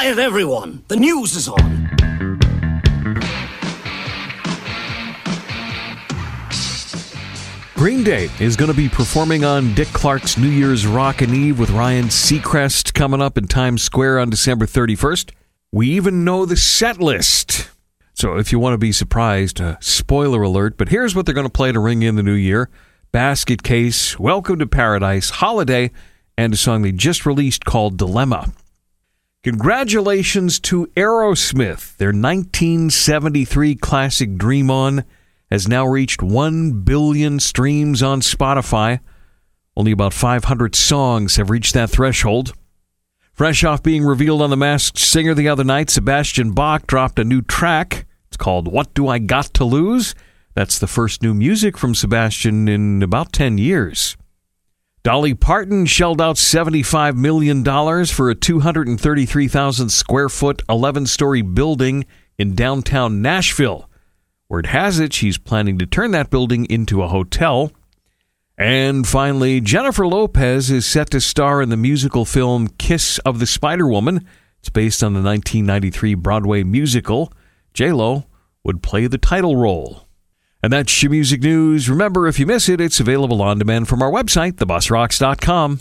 Quiet, everyone! The news is on! Green Day is going to be performing on Dick Clark's New Year's Rockin' Eve with Ryan Seacrest coming up in Times Square on December 31st. We even know the set list. So if you want to be surprised, uh, spoiler alert, but here's what they're going to play to ring in the new year Basket Case, Welcome to Paradise, Holiday, and a song they just released called Dilemma. Congratulations to Aerosmith. Their 1973 classic Dream On has now reached 1 billion streams on Spotify. Only about 500 songs have reached that threshold. Fresh off being revealed on The Masked Singer the other night, Sebastian Bach dropped a new track. It's called What Do I Got to Lose? That's the first new music from Sebastian in about 10 years. Dolly Parton shelled out $75 million for a 233,000 square foot, 11 story building in downtown Nashville. Word has it she's planning to turn that building into a hotel. And finally, Jennifer Lopez is set to star in the musical film Kiss of the Spider Woman. It's based on the 1993 Broadway musical. J-Lo would play the title role. And that's your music news. Remember, if you miss it, it's available on demand from our website, thebusrocks.com.